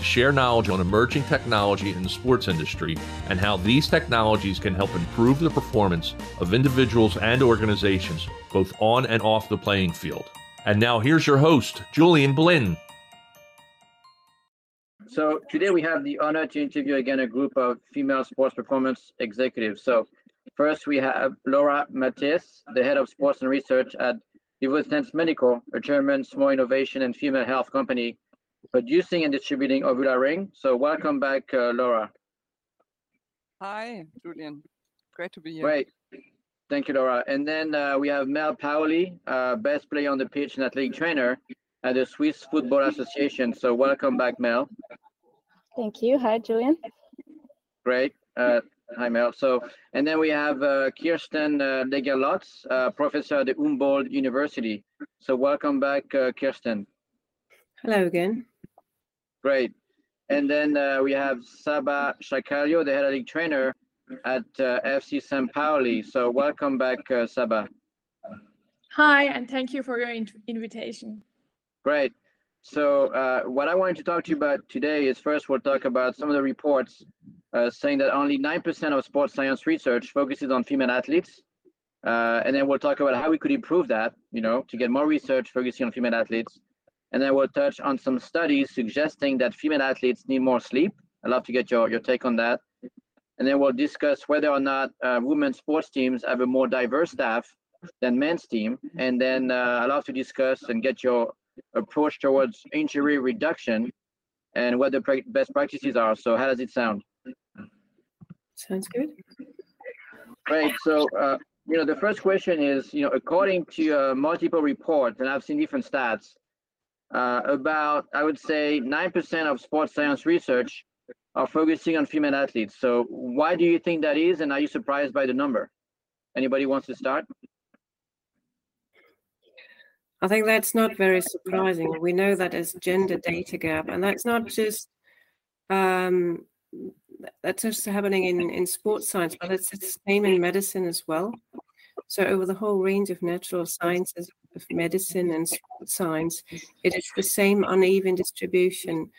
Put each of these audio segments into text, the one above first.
to share knowledge on emerging technology in the sports industry and how these technologies can help improve the performance of individuals and organizations, both on and off the playing field. And now here's your host, Julian Blinn. So today we have the honor to interview again a group of female sports performance executives. So first we have Laura Matthes, the head of sports and research at VivoSens Medical, a German small innovation and female health company producing and distributing OvulaRing. So welcome back, uh, Laura. Hi, Julian. Great to be here. Great. Thank you, Laura. And then uh, we have Mel Pauli, uh, best player on the pitch and athletic trainer at the Swiss Football Association. So welcome back, Mel. Thank you. Hi, Julian. Great. Uh, hi, Mel. So, and then we have uh, Kirsten uh, Legerlotz, uh, professor at the Humboldt University. So welcome back, uh, Kirsten. Hello again. Great. And then uh, we have Saba Shakalio, the head of league trainer at uh, FC St Pauli. So welcome back, uh, Saba. Hi, and thank you for your in invitation. Great. So uh, what I wanted to talk to you about today is first we'll talk about some of the reports uh, saying that only 9% of sports science research focuses on female athletes. Uh, and then we'll talk about how we could improve that, you know, to get more research focusing on female athletes. And then we'll touch on some studies suggesting that female athletes need more sleep. I'd love to get your, your take on that. And then we'll discuss whether or not uh, women's sports teams have a more diverse staff than men's team. And then uh, I'd love to discuss and get your approach towards injury reduction and what the pra- best practices are. So how does it sound? Sounds good. Great. So, uh, you know, the first question is, you know, according to uh, multiple reports, and I've seen different stats, uh, about, I would say, 9% of sports science research are focusing on female athletes. So why do you think that is? And are you surprised by the number? Anybody wants to start? I think that's not very surprising. We know that as gender data gap, and that's not just um, that's just happening in, in sports science, but it's the same in medicine as well. So over the whole range of natural sciences, of medicine and science, it is the same uneven distribution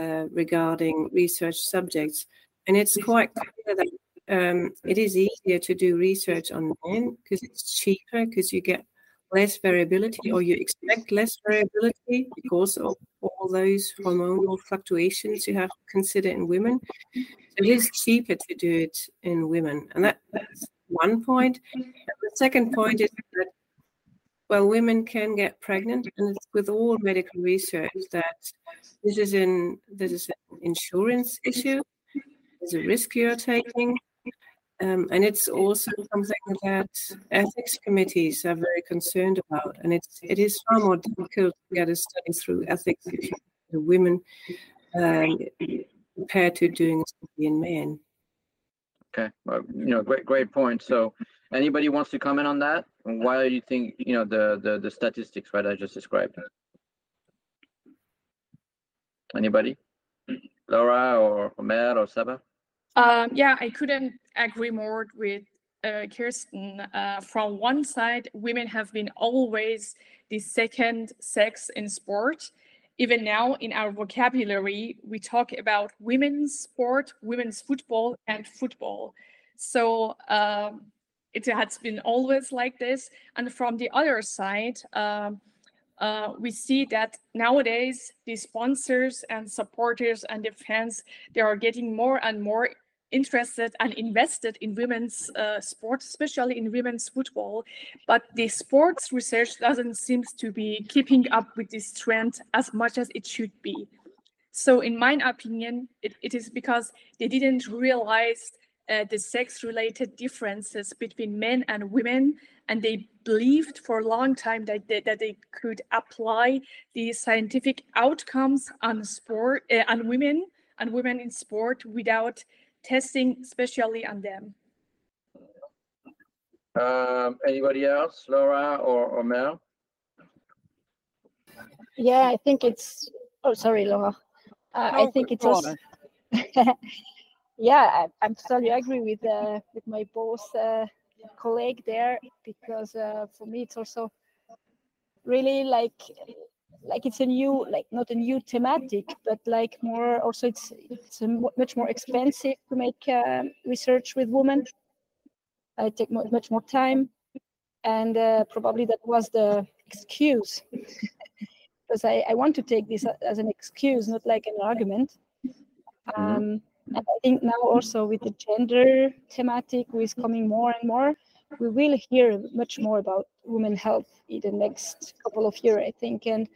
uh, regarding research subjects. And it's quite clear that um, it is easier to do research on men because it's cheaper, because you get less variability or you expect less variability because of all those hormonal fluctuations you have to consider in women. So it is cheaper to do it in women. And that, that's one point. And the second point is that well, women can get pregnant, and it's with all medical research that this is an this is an insurance issue. It's a risk you're taking, um, and it's also something that ethics committees are very concerned about. And it's it is far more difficult to get a study through ethics if you women um, compared to doing a study in men. Okay, well, you know, great, great point. So, anybody wants to comment on that? Why do you think you know the the the statistics right I just described? Anybody? Laura or Omer or Saba? Um, yeah, I couldn't agree more with uh, Kirsten. Uh, from one side, women have been always the second sex in sport. Even now, in our vocabulary, we talk about women's sport, women's football, and football. So um, it has been always like this. And from the other side, um, uh, we see that nowadays the sponsors and supporters and the fans they are getting more and more interested and invested in women's uh, sports, especially in women's football. But the sports research doesn't seem to be keeping up with this trend as much as it should be. So, in my opinion, it, it is because they didn't realize uh, the sex related differences between men and women and they believed for a long time that they, that they could apply the scientific outcomes on sport uh, on women and women in sport without testing especially on them. Um, anybody else, Laura or, or Mel? Yeah, I think it's. Oh, sorry, Laura. Uh, I think it's go also. yeah, I, I'm totally agree with uh, with my boss uh, colleague there because uh, for me it's also really like like it's a new like not a new thematic but like more also it's it's much more expensive to make um, research with women. I take much more time. And uh, probably that was the excuse. Because I, I want to take this as an excuse not like an argument. Um, and i think now also with the gender thematic who is coming more and more we will hear much more about women health in the next couple of years, I think. And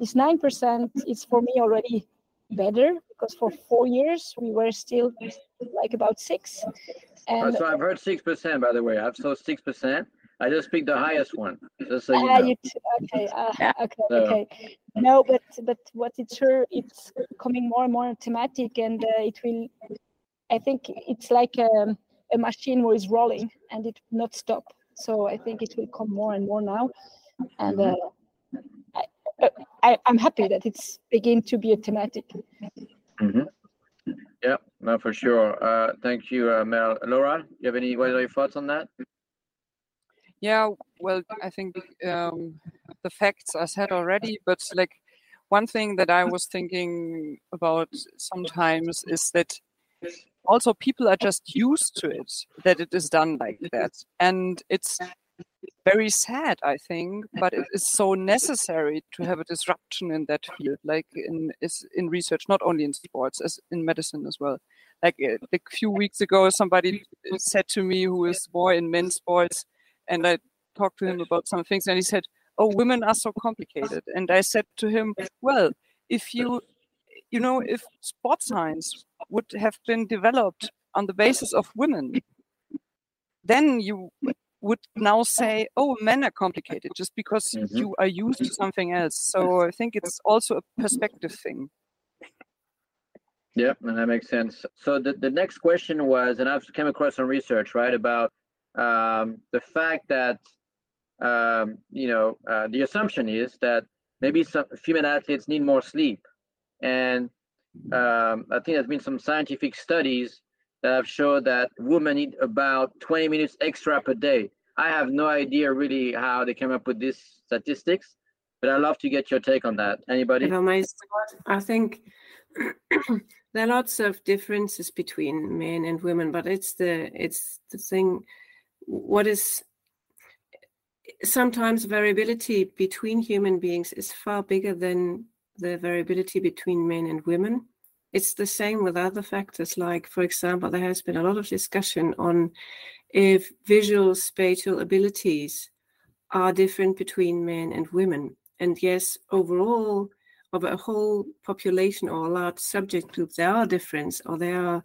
this 9% is for me already better because for four years we were still like about six. Oh, And so I've heard six percent, by the way. I've saw six percent. I just picked the highest one, just so you Ah, know. you t- okay, uh, Yeah. okay, So- okay. No, but but what it's sure it's coming more and more thematic, and uh, it will. I think it's like um, a machine who is rolling, and it will not stop. So I think it will come more and more now, and uh, I, uh, I I'm happy that it's begin to be a thematic. hmm Yeah, no, for sure. Uh, thank you, uh, Mel. Laura, you have any, what are your thoughts on that? Yeah, well, I think um, the facts are said already, but like one thing that I was thinking about sometimes is that also people are just used to it, that it is done like that. And it's very sad, I think, but it is so necessary to have a disruption in that field, like in is in research, not only in sports, as in medicine as well. Like, uh, a few weeks ago, somebody said to me who is more in men's sports, and I talked to him about some things, and he said, "Oh, women are so complicated." And I said to him, "Well, if you, you know, if sports science would have been developed on the basis of women, then you would now say, "Oh, men are complicated," just because Mhm. you are used to something else. So I think it's also a perspective thing. Yeah, and that makes sense. So the, the next question was, and I've came across some research, right, about um, the fact that, um, you know, uh, the assumption is that maybe some female athletes need more sleep. And um, I think there's been some scientific studies that have showed that women need about 20 minutes extra per day. I have no idea really how they came up with these statistics, but I'd love to get your take on that. Anybody? If I may start, I think there are lots of differences between men and women, but it's the it's the thing. What is sometimes variability between human beings is far bigger than the variability between men and women. It's the same with other factors, like, for example, there has been a lot of discussion on if visual spatial abilities are different between men and women. And yes, overall, of a whole population or a large subject group, there are differences, or there are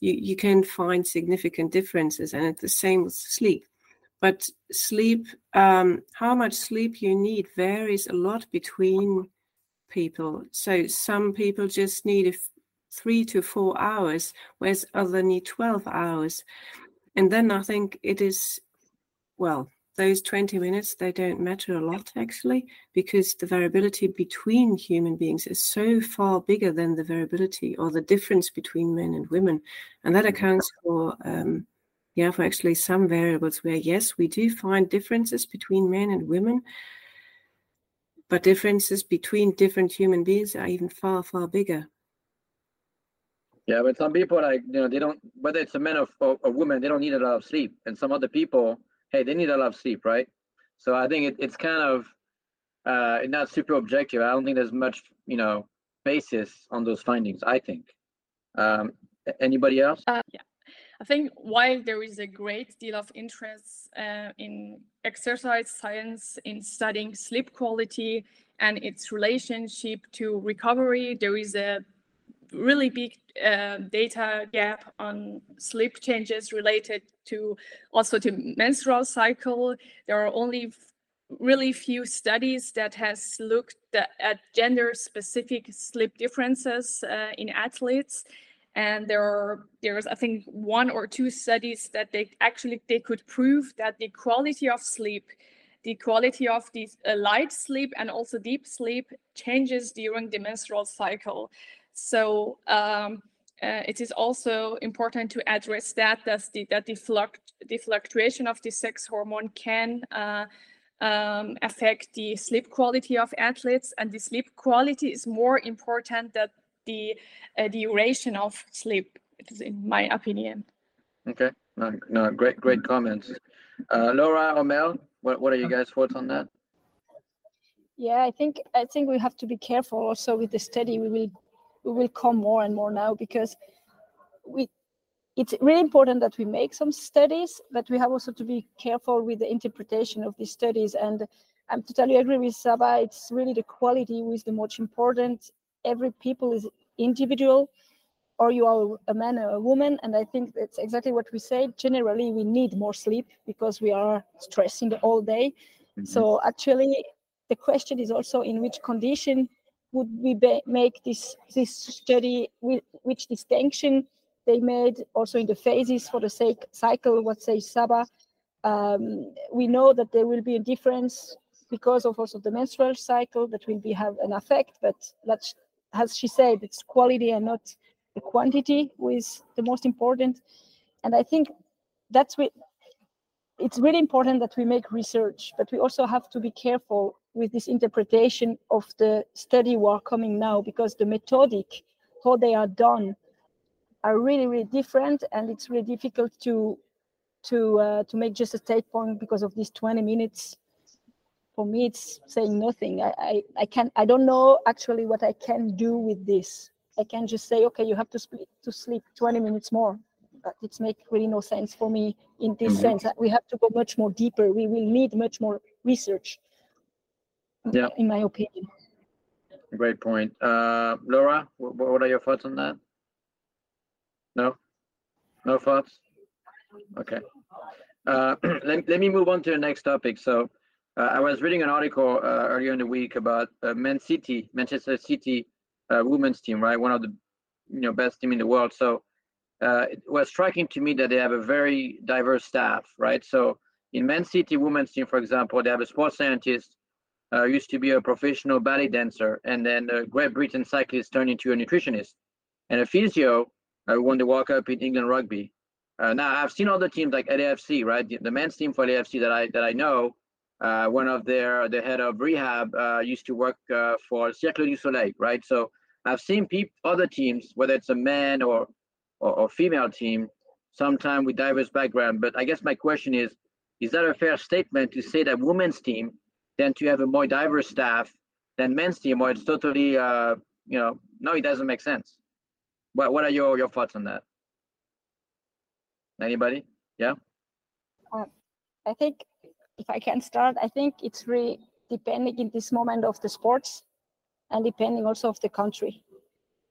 you, you can find significant differences, and it's the same with sleep. But sleep, um, how much sleep you need varies a lot between people. So some people just need f- three to four hours, whereas other need 12 hours. And then I think it is, well, those 20 minutes, they don't matter a lot actually, because the variability between human beings is so far bigger than the variability or the difference between men and women. And that accounts for, um, yeah, for actually some variables where, yes, we do find differences between men and women, but differences between different human beings are even far, far bigger. Yeah, but some people like you know they don't whether it's a man or, or a woman they don't need a lot of sleep, and some other people hey they need a lot of sleep, right? So I think it, it's kind of uh not super objective. I don't think there's much you know basis on those findings. I think. Um, anybody else? Uh, yeah. I think while there is a great deal of interest uh, in exercise science in studying sleep quality and its relationship to recovery, there is a really big uh, data gap on sleep changes related to also to menstrual cycle. There are only really few studies that has looked at gender specific sleep differences uh, in athletes and there are there's i think one or two studies that they actually they could prove that the quality of sleep the quality of the uh, light sleep and also deep sleep changes during the menstrual cycle. So um, uh, it is also important to address that that the that the, fluct, the fluctuation of the sex hormone can uh, um, affect the sleep quality of athletes. And the sleep quality is more important than the uh, duration of sleep in my opinion okay no, no great great comments uh, laura or mel what, what are you guys thoughts on that yeah i think i think we have to be careful also with the study we will we will come more and more now because we it's really important that we make some studies, but we have also to be careful with the interpretation of these studies. And I'm totally agree with Saba. It's really the quality who is the most important. Every people is individual, or you are a man or a woman. And I think that's exactly what we say. Generally, we need more sleep because we are stressing the whole day. Mm-hmm. So actually, the question is also in which condition would we be, make this this study? Which distinction they made also in the phases for the sake cycle, what say Saba. Um, we know that there will be a difference because of also the menstrual cycle that will be have an effect, but that's, as she said, it's quality and not the quantity who is the most important. And I think that's what it's really important that we make research, but we also have to be careful with this interpretation of the study are coming now because the methodic, how they are done, are really really different and it's really difficult to to uh, to make just a statement because of these 20 minutes for me it's saying nothing I, I i can i don't know actually what i can do with this i can just say okay you have to split to sleep 20 minutes more but it's make really no sense for me in this mm-hmm. sense we have to go much more deeper we will need much more research yeah in my opinion great point uh laura what, what are your thoughts on that no? No thoughts? Okay. Uh, let, let me move on to the next topic. So I was reading an article uh, earlier in the week about uh, Man City, Manchester City uh, women's team, right? One of the you know best team in the world. So uh, it was striking to me that they have a very diverse staff, right? So in Man City women's team, for example, they have a sports scientist, uh, used to be a professional ballet dancer, and then a Great Britain cyclist turned into a nutritionist, and a physio uh, won the World Cup in England rugby. Uh, now I've seen other teams like LAFC, right? The, the men's team for LAFC that I that I know, uh, one of their the head of rehab uh, used to work uh, for Cirque du Soleil, right? So I've seen peop- other teams, whether it's a man or, or, or female team, sometimes with diverse background. But I guess my question is, is that a fair statement to say that women's team tend to have a more diverse staff than men's team, or it's totally, uh, you know, no, it doesn't make sense. What What are your your thoughts on that? Anybody? Yeah. Um, I think if I can start, I think it's really depending in this moment of the sports, and depending also of the country.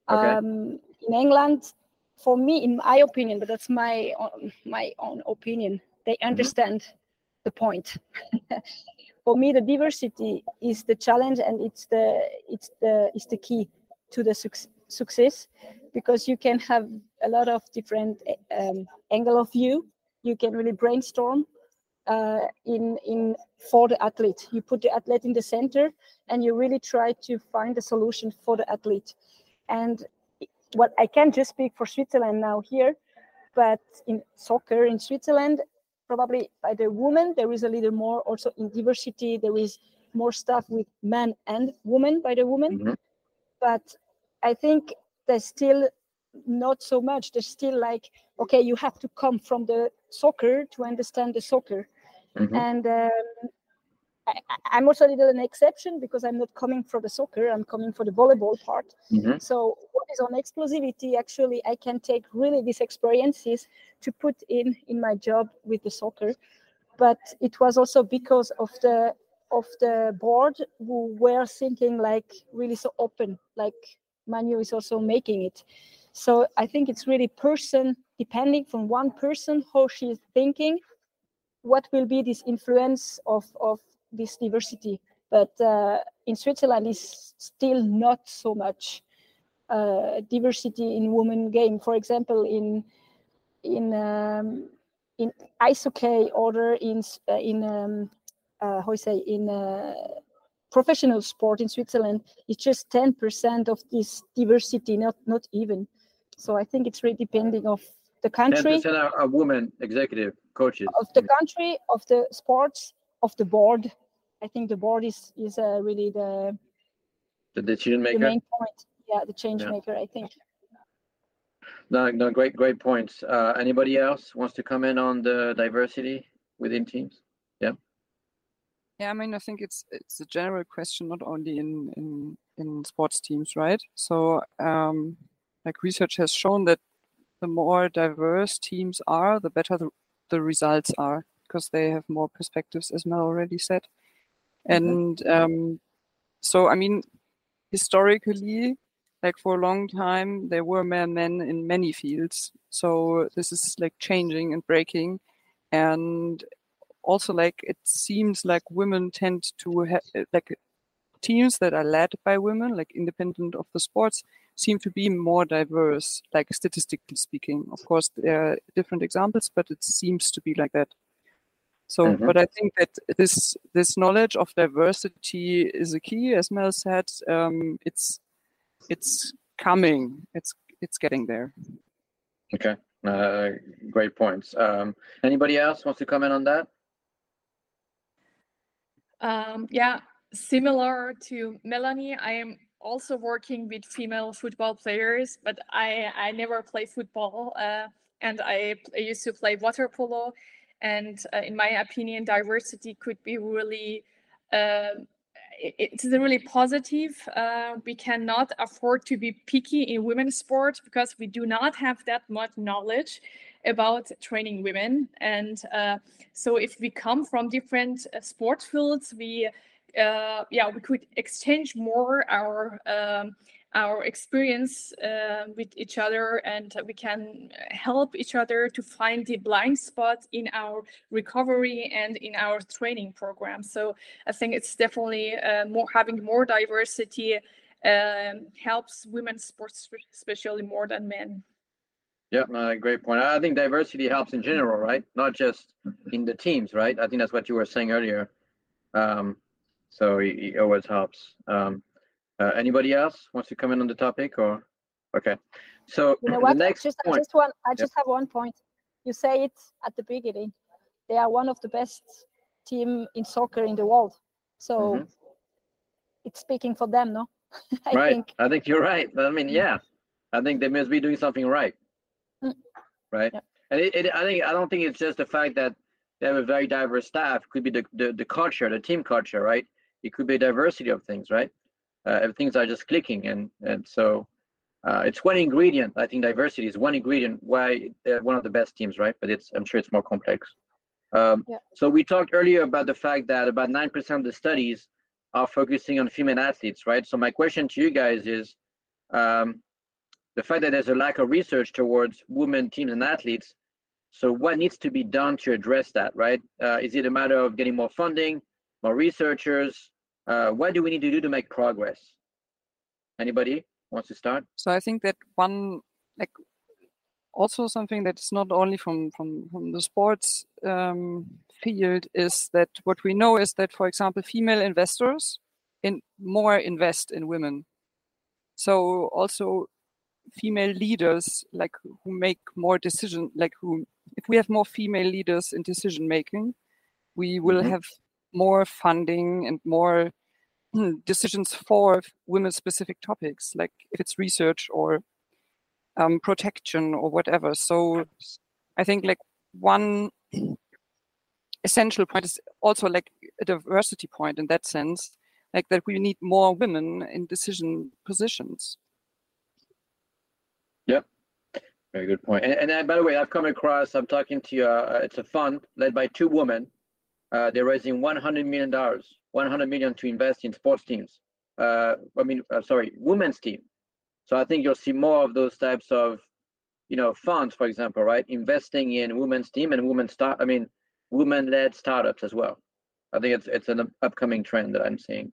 Okay. Um, in England, for me, in my opinion, but that's my own, my own opinion, they mm-hmm. understand mm-hmm. the point. for me, the diversity is the challenge, and it's the it's the is the key to the su- success because you can have a lot of different um, angle of view. You can really brainstorm uh, in in for the athlete. You put the athlete in the center, and you really try to find a solution for the athlete. And what I can just speak for Switzerland now here, but in soccer in Switzerland, probably by the woman there is a little more also in diversity. There is more stuff with men and women by the woman, mm-hmm. but I think there's still not so much. There's still like, okay, you have to come from the soccer to understand the soccer. Mm-hmm. And um, I, am also a little an exception because I'm not coming for the soccer, I'm coming for the volleyball part. Mm-hmm. So, what is on explosivity? Actually, I can take really these experiences to put in in my job with the soccer. But it was also because of the of the board who were thinking like really so open, like Manu is also making it. So I think it's really person depending from one person how she's thinking, what will be this influence of of this diversity. But uh, in Switzerland, is still not so much uh, diversity in women game. For example, in in um, in ice hockey or in uh, in um, uh, how you say in uh, professional sport in Switzerland, it's just ten percent of this diversity, not not even. So I think it's really depending of the country. 10% are, are women executive coaches. Of the country, of the sports, of the board. I think the board is is uh, really the the decision maker. the main point. Yeah, the change Yeah. maker. I think. No, no, great, great points. Uh, anybody else wants to comment on the diversity within teams? Yeah. Yeah, I mean, I think it's it's a general question, not only in in in sports teams, right? So, um, like research has shown that the more diverse teams are, the better the, the results are because they have more perspectives, as Mel already said. And um, so, I mean, historically, like for a long time, there were more men in many fields. So this is like changing and breaking, and also like it seems like women tend to have like teams that are led by women, like independent of the sports, seem to be more diverse, like statistically speaking. Of course, there are different examples, but it seems to be like that. So, Mhm. but I think that this this knowledge of diversity is a key, as Mel said. Um, it's it's coming. It's it's getting there. Okay, uh, great points. Um, anybody else wants to comment on that? Um, yeah, similar to Melanie, I am also working with female football players, but I I never play football, uh, and I, I used to play water polo, and uh, in my opinion, diversity could be really. i- it's really positive. Uh, we cannot afford to be picky in women's sports because we do not have that much knowledge about training women. And uh, so, if we come from different uh, sport fields, we uh, yeah we could exchange more our um, our experience uh, with each other and we can help each other to find the blind spots in our recovery and in our training program so i think it's definitely uh, more having more diversity um, helps women's sports especially more than men Yeah, uh, great point. I think diversity helps in general, right? Not just in the teams, right? I think that's what you were saying earlier. Um, so it, it always helps. Um, uh, anybody else wants to comment on the topic or? Okay, so You know the what? I next just, I point. just want, I just have one point. You say it at the beginning. They are one of the best team in soccer in the world. So Mhm. it's speaking for them, no? I right. think. I think you're right. I mean, yeah, I think they must be doing something right. Mm. Right. And it, it, I think I don't think it's just the fact that they have a very diverse staff. It could be the, the the culture, the team culture, right? It could be a diversity of things, right? Uh, if things are just clicking, and and so uh, it's one ingredient. I think diversity is one ingredient why they're one of the best teams, right? But it's I'm sure it's more complex. Um, Yeah. So we talked earlier about the fact that about nine percent of the studies are focusing on female athletes, right? So my question to you guys is, um, the fact that there's a lack of research towards women teams and athletes. So what needs to be done to address that, right? Uh, is it a matter of getting more funding, more researchers? Uh, what do we need to do to make progress? Anybody wants to start? So I think that one like also something that's not only from from from the sports um, field is that what we know is that for example female investors in more invest in women. So also female leaders like who make more decision like who if we have more female leaders in decision making we will Mhm. have more funding and more decisions for women specific topics like if it's research or um, protection or whatever so i think like one essential point is also like a diversity point in that sense like that we need more women in decision positions Yeah, Very good point. And, and uh, by the way, I've come across, I'm talking to uh, it's a fund led by two women. Uh, they're raising $100 million, 100 million to invest in sports teams. Uh, I mean, uh, sorry, women's team. So I think you'll see more of those types of, you know, funds, for example, right? Investing in women's team and women start, I mean, women-led startups as well. I think it's it's an upcoming trend that I'm seeing.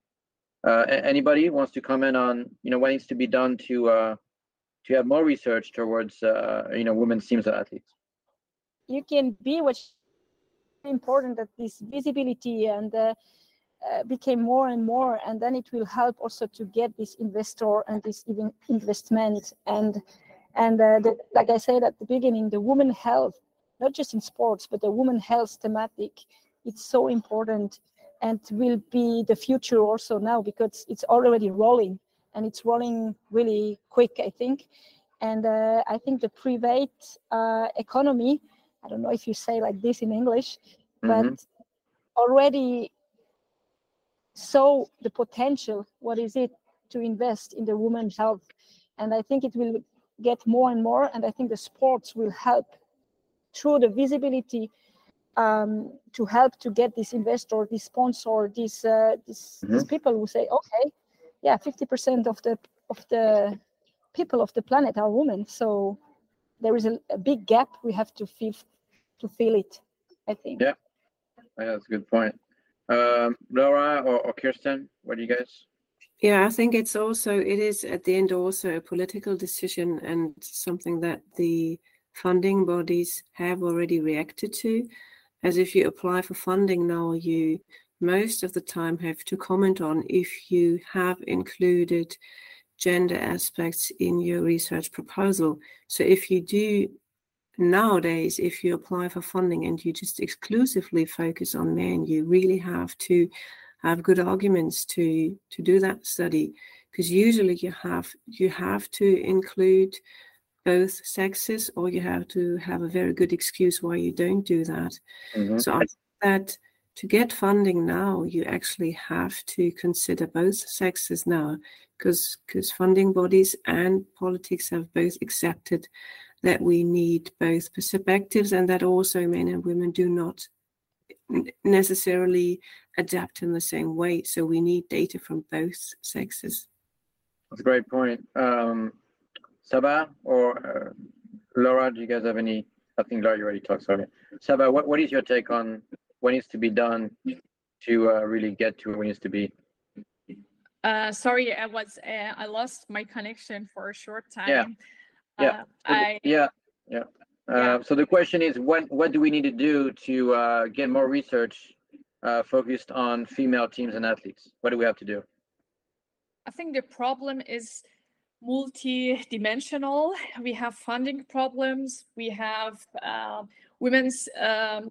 Uh, anybody wants to comment on you know what needs to be done to uh, to have more research towards uh, you know women's teams and athletes? You can be what's important that this visibility and uh, uh, became more and more, and then it will help also to get this investor and this even investment and and uh, the, like I said at the beginning, the woman health, not just in sports, but the woman health thematic, it's so important and will be the future also now because it's already rolling and it's rolling really quick, I think. And uh, I think the private uh, economy, I don't know if you say like this in English, mm-hmm. but already saw the potential. What is it to invest in the women's health? And I think it will get more and more. And I think the sports will help through the visibility um, to help to get this investor, this sponsor, these uh, these, mm-hmm. these people who say, okay, yeah, 50% of the of the people of the planet are women. So there is a, a big gap we have to fill to fill it. I think. Yeah, yeah that's a good point. Um, Laura or, or Kirsten, what do you guys? Yeah, I think it's also it is at the end also a political decision and something that the funding bodies have already reacted to. As if you apply for funding now, you most of the time have to comment on if you have included gender aspects in your research proposal. So if you do nowadays, if you apply for funding and you just exclusively focus on men, you really have to have good arguments to to do that study because usually you have you have to include both sexes or you have to have a very good excuse why you don't do that mm-hmm. so i think that to get funding now you actually have to consider both sexes now because because funding bodies and politics have both accepted that we need both perspectives and that also men and women do not necessarily adapt in the same way. So we need data from both sexes. That's a great point. Um, Saba or uh, Laura, do you guys have any? I think Laura, you already talked. Sorry, Saba, what, what is your take on what needs to be done to uh, really get to where it needs to be? Uh, sorry, I was uh, I lost my connection for a short time. Yeah, yeah, uh, I, yeah, yeah. Uh, so the question is, what what do we need to do to uh, get more research uh, focused on female teams and athletes? What do we have to do? I think the problem is multi-dimensional. We have funding problems. We have uh, women's um,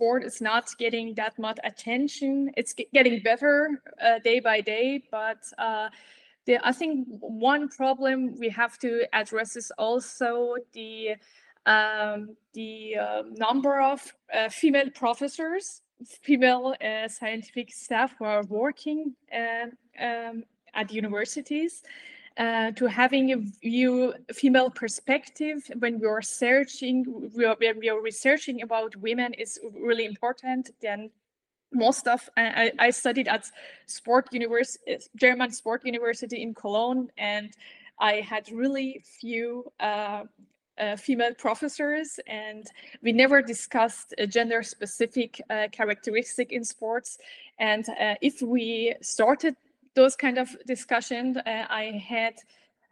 sport is not getting that much attention. It's getting better uh, day by day, but uh, the, I think one problem we have to address is also the um, the uh, number of uh, female professors female uh, scientific staff who are working uh, um, at universities uh, to having a view female perspective when we are searching when we are researching about women is really important then most of I, I studied at sport university german sport university in cologne and i had really few uh, uh, female professors, and we never discussed a gender specific uh, characteristic in sports. And uh, if we started those kind of discussions, uh, I had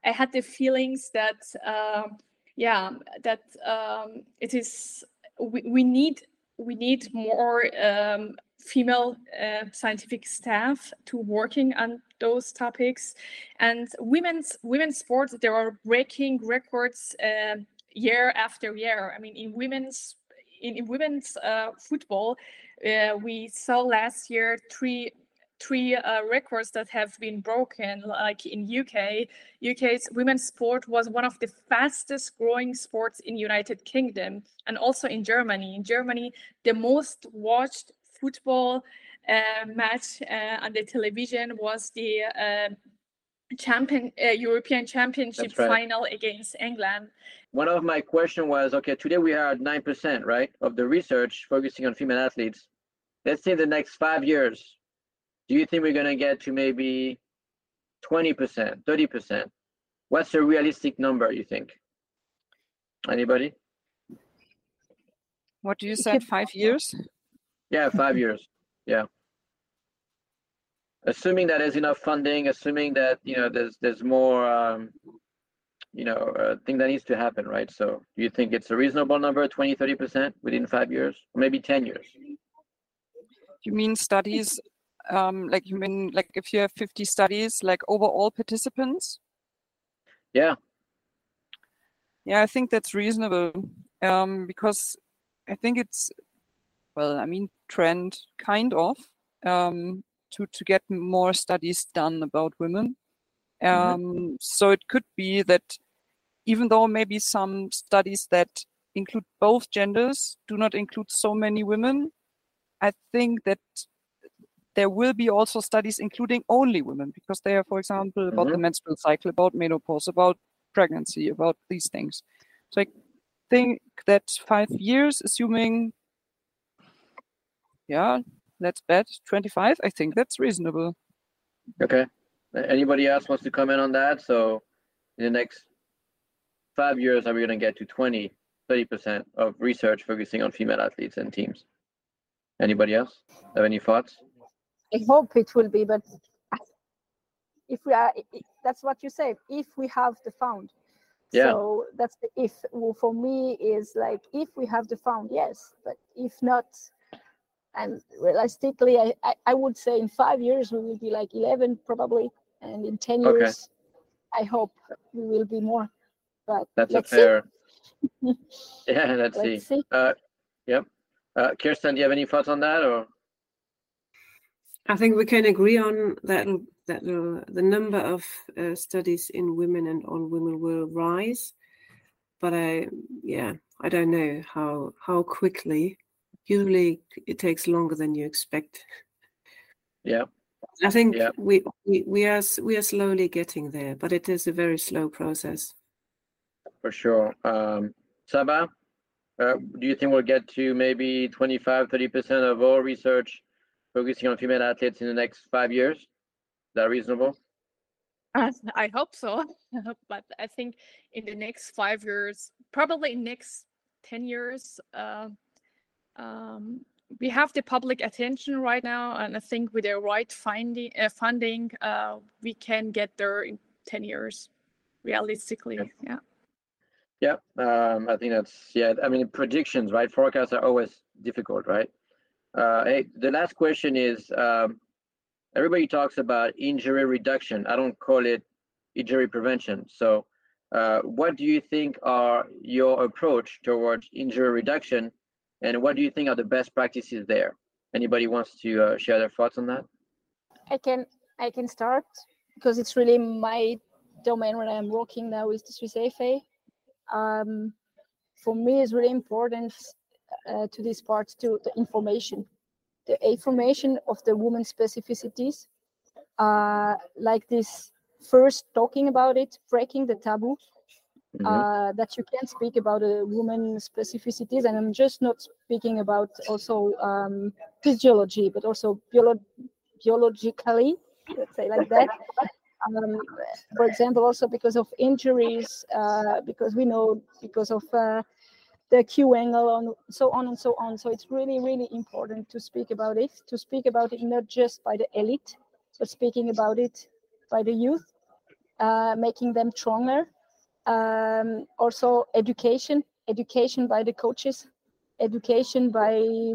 I had the feelings that um, yeah that um, it is we, we need we need more um, female uh, scientific staff to working on those topics and women's women's sports there are breaking records uh, year after year. I mean, in women's in, in women's uh, football, uh, we saw last year three three uh, records that have been broken like in uk uk's women's sport was one of the fastest growing sports in united kingdom and also in germany in germany the most watched football uh, match uh, on the television was the uh, champion uh, European Championship right. final against England. One of my question was, okay, today we are at nine percent, right, of the research focusing on female athletes. Let's say the next five years, do you think we're gonna get to maybe twenty percent, thirty percent? What's a realistic number? You think? Anybody? What do you say? Five years? Yeah, five years. Yeah. assuming that there's enough funding, assuming that you know there's there's more um, you know uh, thing that needs to happen, right? So do you think it's a reasonable number, 20, 30 percent within five years, or maybe 10 years? You mean studies? Um, like you mean like if you have 50 studies, like overall participants? Yeah. Yeah, I think that's reasonable um, because I think it's well, I mean, trend kind of um, to to get more studies done about women. Um, mm-hmm. So it could be that even though maybe some studies that include both genders do not include so many women, I think that there will be also studies including only women because they are, for example, about mm-hmm. the menstrual cycle, about menopause, about pregnancy, about these things. So I think that five years, assuming yeah, let's bet 25. I think that's reasonable. Okay. Anybody else wants to comment on that? So in the next five years, are we going to get to 20, 30% of research focusing on female athletes and teams? Anybody else have any thoughts? I hope it will be, but if we are, that's what you said, if we have the fund. Yeah. So that's the if well, for me is like if we have the fund, yes, but if not, and realistically I, I, I, would say in five years we will be like 11 probably and in 10 years okay. i hope we will be more but that's a fair yeah let's, let's see, see. Uh, yep uh, kirsten do you have any thoughts on that or i think we can agree on that that uh, the number of uh, studies in women and on women will rise but i yeah i don't know how how quickly usually it takes longer than you expect. Yeah. I think yeah. we, we we are we are slowly getting there, but it is a very slow process. For sure. Um, Saba, uh, do you think we'll get to maybe 25, 30% of all research focusing on female athletes in the next five years? Is that reasonable? Uh, I hope so. but I think in the next five years, probably next 10 years, uh, um, we have the public attention right now, and I think with the right finding, uh, funding, uh, we can get there in 10 years, realistically. Yeah. Yeah, um, I think that's yeah. I mean, predictions, right? Forecasts are always difficult, right? Uh, hey, the last question is: um, everybody talks about injury reduction. I don't call it injury prevention. So, uh, what do you think are your approach towards injury reduction? And what do you think are the best practices there? Anybody wants to uh, share their thoughts on that? I can I can start because it's really my domain when I'm working now with the Swiss FA. Um, for me, it's really important to this part to the information, the information of the woman specificities, uh, like this first talking about it, breaking the taboo, mm-hmm. uh, that you can't speak about a woman specificities. And i'm just not speaking about also um, physiology but also biolo- biologically let's say like that. Um, for example also because of injuries uh, because we know because of uh, the Q angle and so on and so on. So it's really, really important to speak about it, to speak about it not just by the elite, but speaking about it by the youth, uh, making them stronger, um, also education education by the coaches education by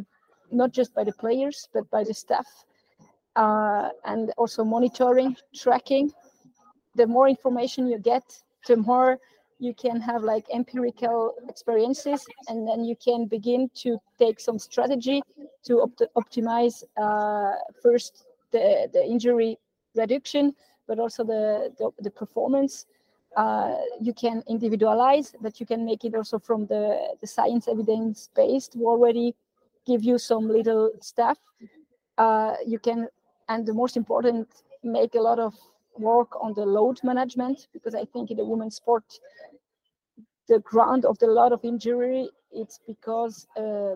not just by the players but by the staff uh, and also monitoring tracking the more information you get the more you can have like empirical experiences and then you can begin to take some strategy to opt- optimize uh, first the, the injury reduction but also the, the, the performance uh, you can individualize, but you can make it also from the, the science evidence based to already give you some little stuff. Uh, you can, and the most important, make a lot of work on the load management because I think in the women's sport, the ground of the lot of injury it's because uh,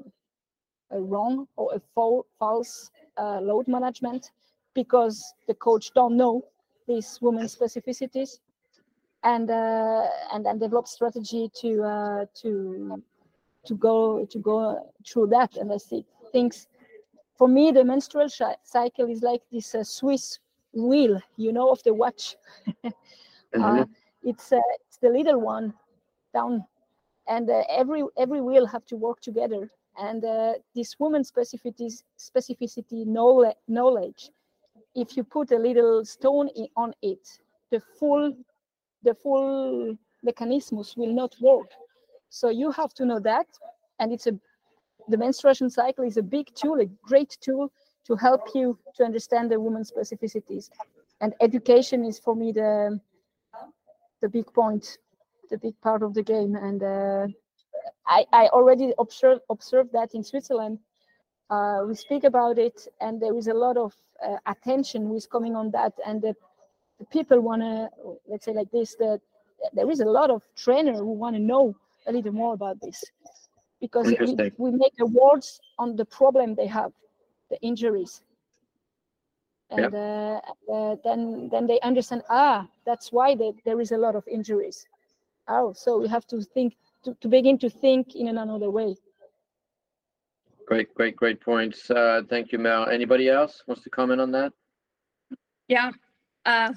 a wrong or a fal- false uh, load management because the coach don't know these women's specificities and uh, and then develop strategy to uh, to to go to go through that. And I see things for me, the menstrual sh- cycle is like this uh, Swiss wheel, you know, of the watch. Mhm. uh, it's uh, it's the little one down, and uh, every every wheel have to work together. And uh, this woman specificity specificity knowledge, knowledge, if you put a little stone on it, the full the full mechanisms will not work. So you have to know that, and it's a the menstruation cycle is a big tool, a great tool to help you to understand the woman's specificities. And education is for me the the big point, the big part of the game. And uh, I, I already observed observed that in Switzerland. Uh, we speak about it, and there is a lot of uh, attention is coming on that, and the, the people want to, let's say like this, that there is a lot of trainer who want to know a little more about this because we, we make awards on the problem they have, the injuries. And uh, uh, then then they understand ah that's why they, there is a lot of injuries. Oh, so we have to think to, to begin to think in another way. Great, great, great points. Uh, thank you, Mel. Anybody else wants to comment on that? Yeah, uh,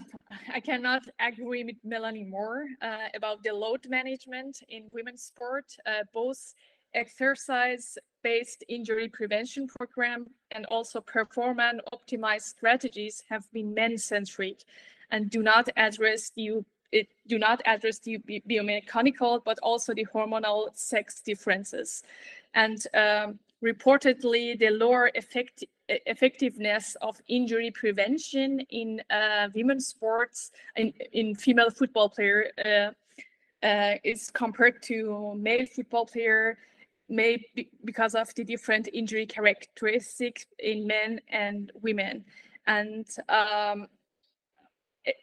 I cannot agree with Melanie more uh, about the load management in women's sport. Uh, both exercise-based injury prevention program and also performance optimized strategies have been men-centric and do not address the it do not address the biomechanical but also the hormonal sex differences. And um, reportedly the lower effect, effectiveness of injury prevention in uh, women's sports in, in female football player uh, uh, is compared to male football player may be because of the different injury characteristics in men and women and um,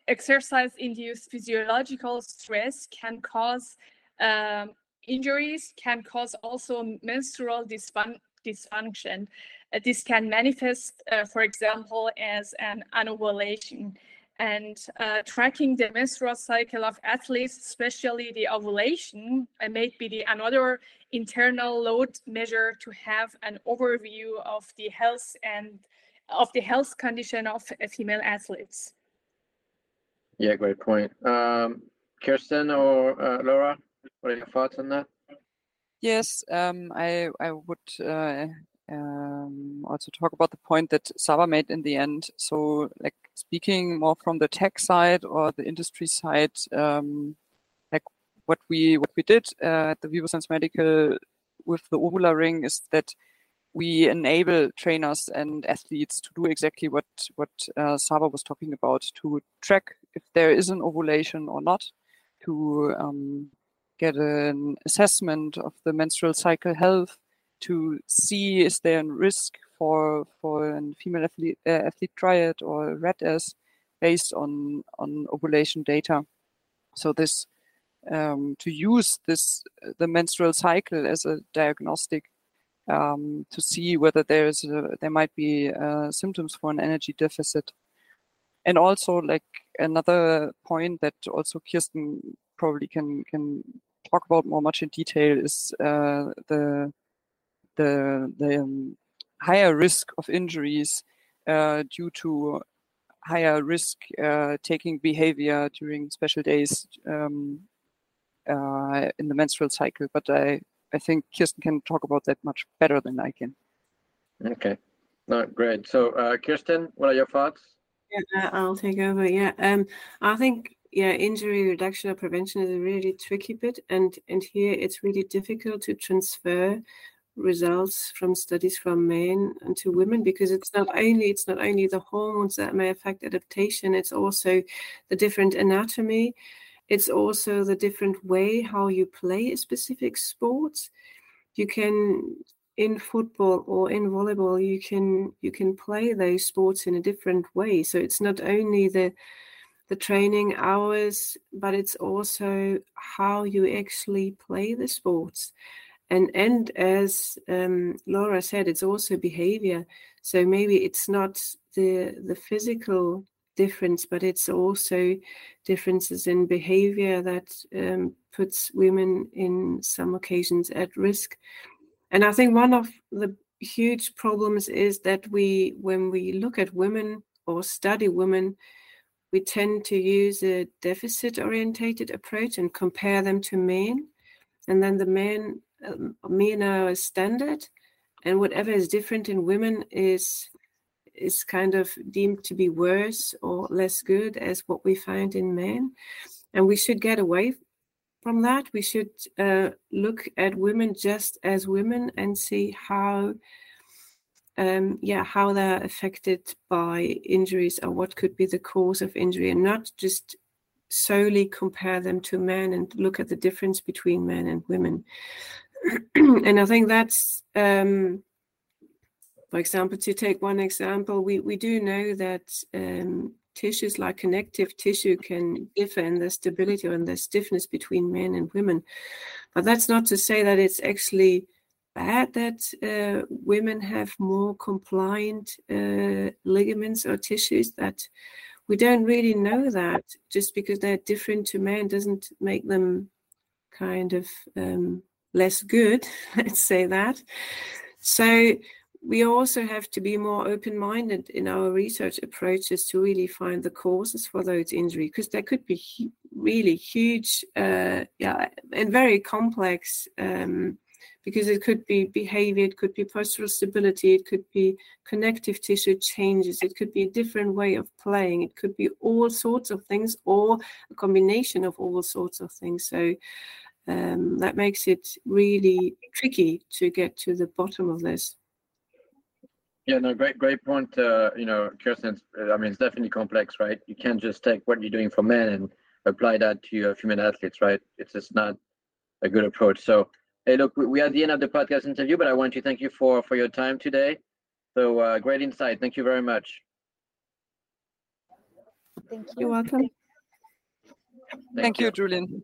exercise-induced physiological stress can cause um, injuries can cause also menstrual dysfun- dysfunction. Uh, this can manifest, uh, for example, as an anovulation. And uh, tracking the menstrual cycle of athletes, especially the ovulation, uh, may be the another internal load measure to have an overview of the health and of the health condition of uh, female athletes. Yeah, great point. Um, Kirsten or uh, Laura, what are your thoughts on that? Yes, um, I I would uh, um, also talk about the point that Saba made in the end. So, like speaking more from the tech side or the industry side, um, like what we what we did uh, at the VivoSens Medical with the OvulaRing is that we enable trainers and athletes to do exactly what what uh, Saba was talking about to track if there is an ovulation or not, to um, get an assessment of the menstrual cycle health, to see is there a risk for for a female athlete, uh, athlete triad or RED-S based on on ovulation data. So this um, to use this the menstrual cycle as a diagnostic um, to see whether there is a, there might be uh, symptoms for an energy deficit, and also like another point that also Kirsten probably can can talk about more much in detail is uh, the the the um, higher risk of injuries uh, due to higher risk uh, taking behavior during special days um, uh, in the menstrual cycle. But I I think Kirsten can talk about that much better than I can. Okay, no, great. So, uh, Kirsten, what are your thoughts? Yeah, I'll take over. Yeah, um, I think yeah, injury reduction or prevention is a really tricky bit, and and here it's really difficult to transfer results from studies from men and to women because it's not only it's not only the hormones that may affect adaptation, it's also the different anatomy, it's also the different way how you play a specific sport. You can in football or in volleyball you can you can play those sports in a different way. So it's not only the the training hours but it's also how you actually play the sports and and as um, laura said it's also behavior so maybe it's not the the physical difference but it's also differences in behavior that um, puts women in some occasions at risk and I think one of the huge problems is that we, when we look at women or study women, we tend to use a deficit orientated approach and compare them to men. And then the men, men are a standard, and whatever is different in women is is kind of deemed to be worse or less good as what we find in men. And we should get away from that. We should uh, look at women just as women and see how, um, yeah, how they're affected by injuries or what could be the cause of injury, and not just solely compare them to men and look at the difference between men and women. and I think that's um, for example, to take one example, we, we do know that um, tissues like connective tissue can differ in the stability or in the stiffness between men and women. But that's not to say that it's actually bad that uh, women have more compliant uh, ligaments or tissues that we don't really know that just because they're different to men doesn't make them kind of um, less good let's say that. So we also have to be more open-minded in our research approaches to really find the causes for those injuries because there could be really huge uh, yeah and very complex um, because it could be behavior it could be postural stability it could be connective tissue changes it could be a different way of playing it could be all sorts of things or a combination of all sorts of things. So um, that makes it really tricky to get to the bottom of this yeah, no, great, great point. Uh, you know, Kirsten, I mean, it's definitely complex, right? You can't just take what you're doing for men and apply that to uh, female athletes, right? It's just not a good approach. So, hey, look, we, are at the end of the podcast interview, but I want to thank you for for your time today. So, uh, great insight. Thank you very much. Thank you. You're welcome. Thank, thank you, you, Julian.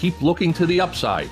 keep looking to the upside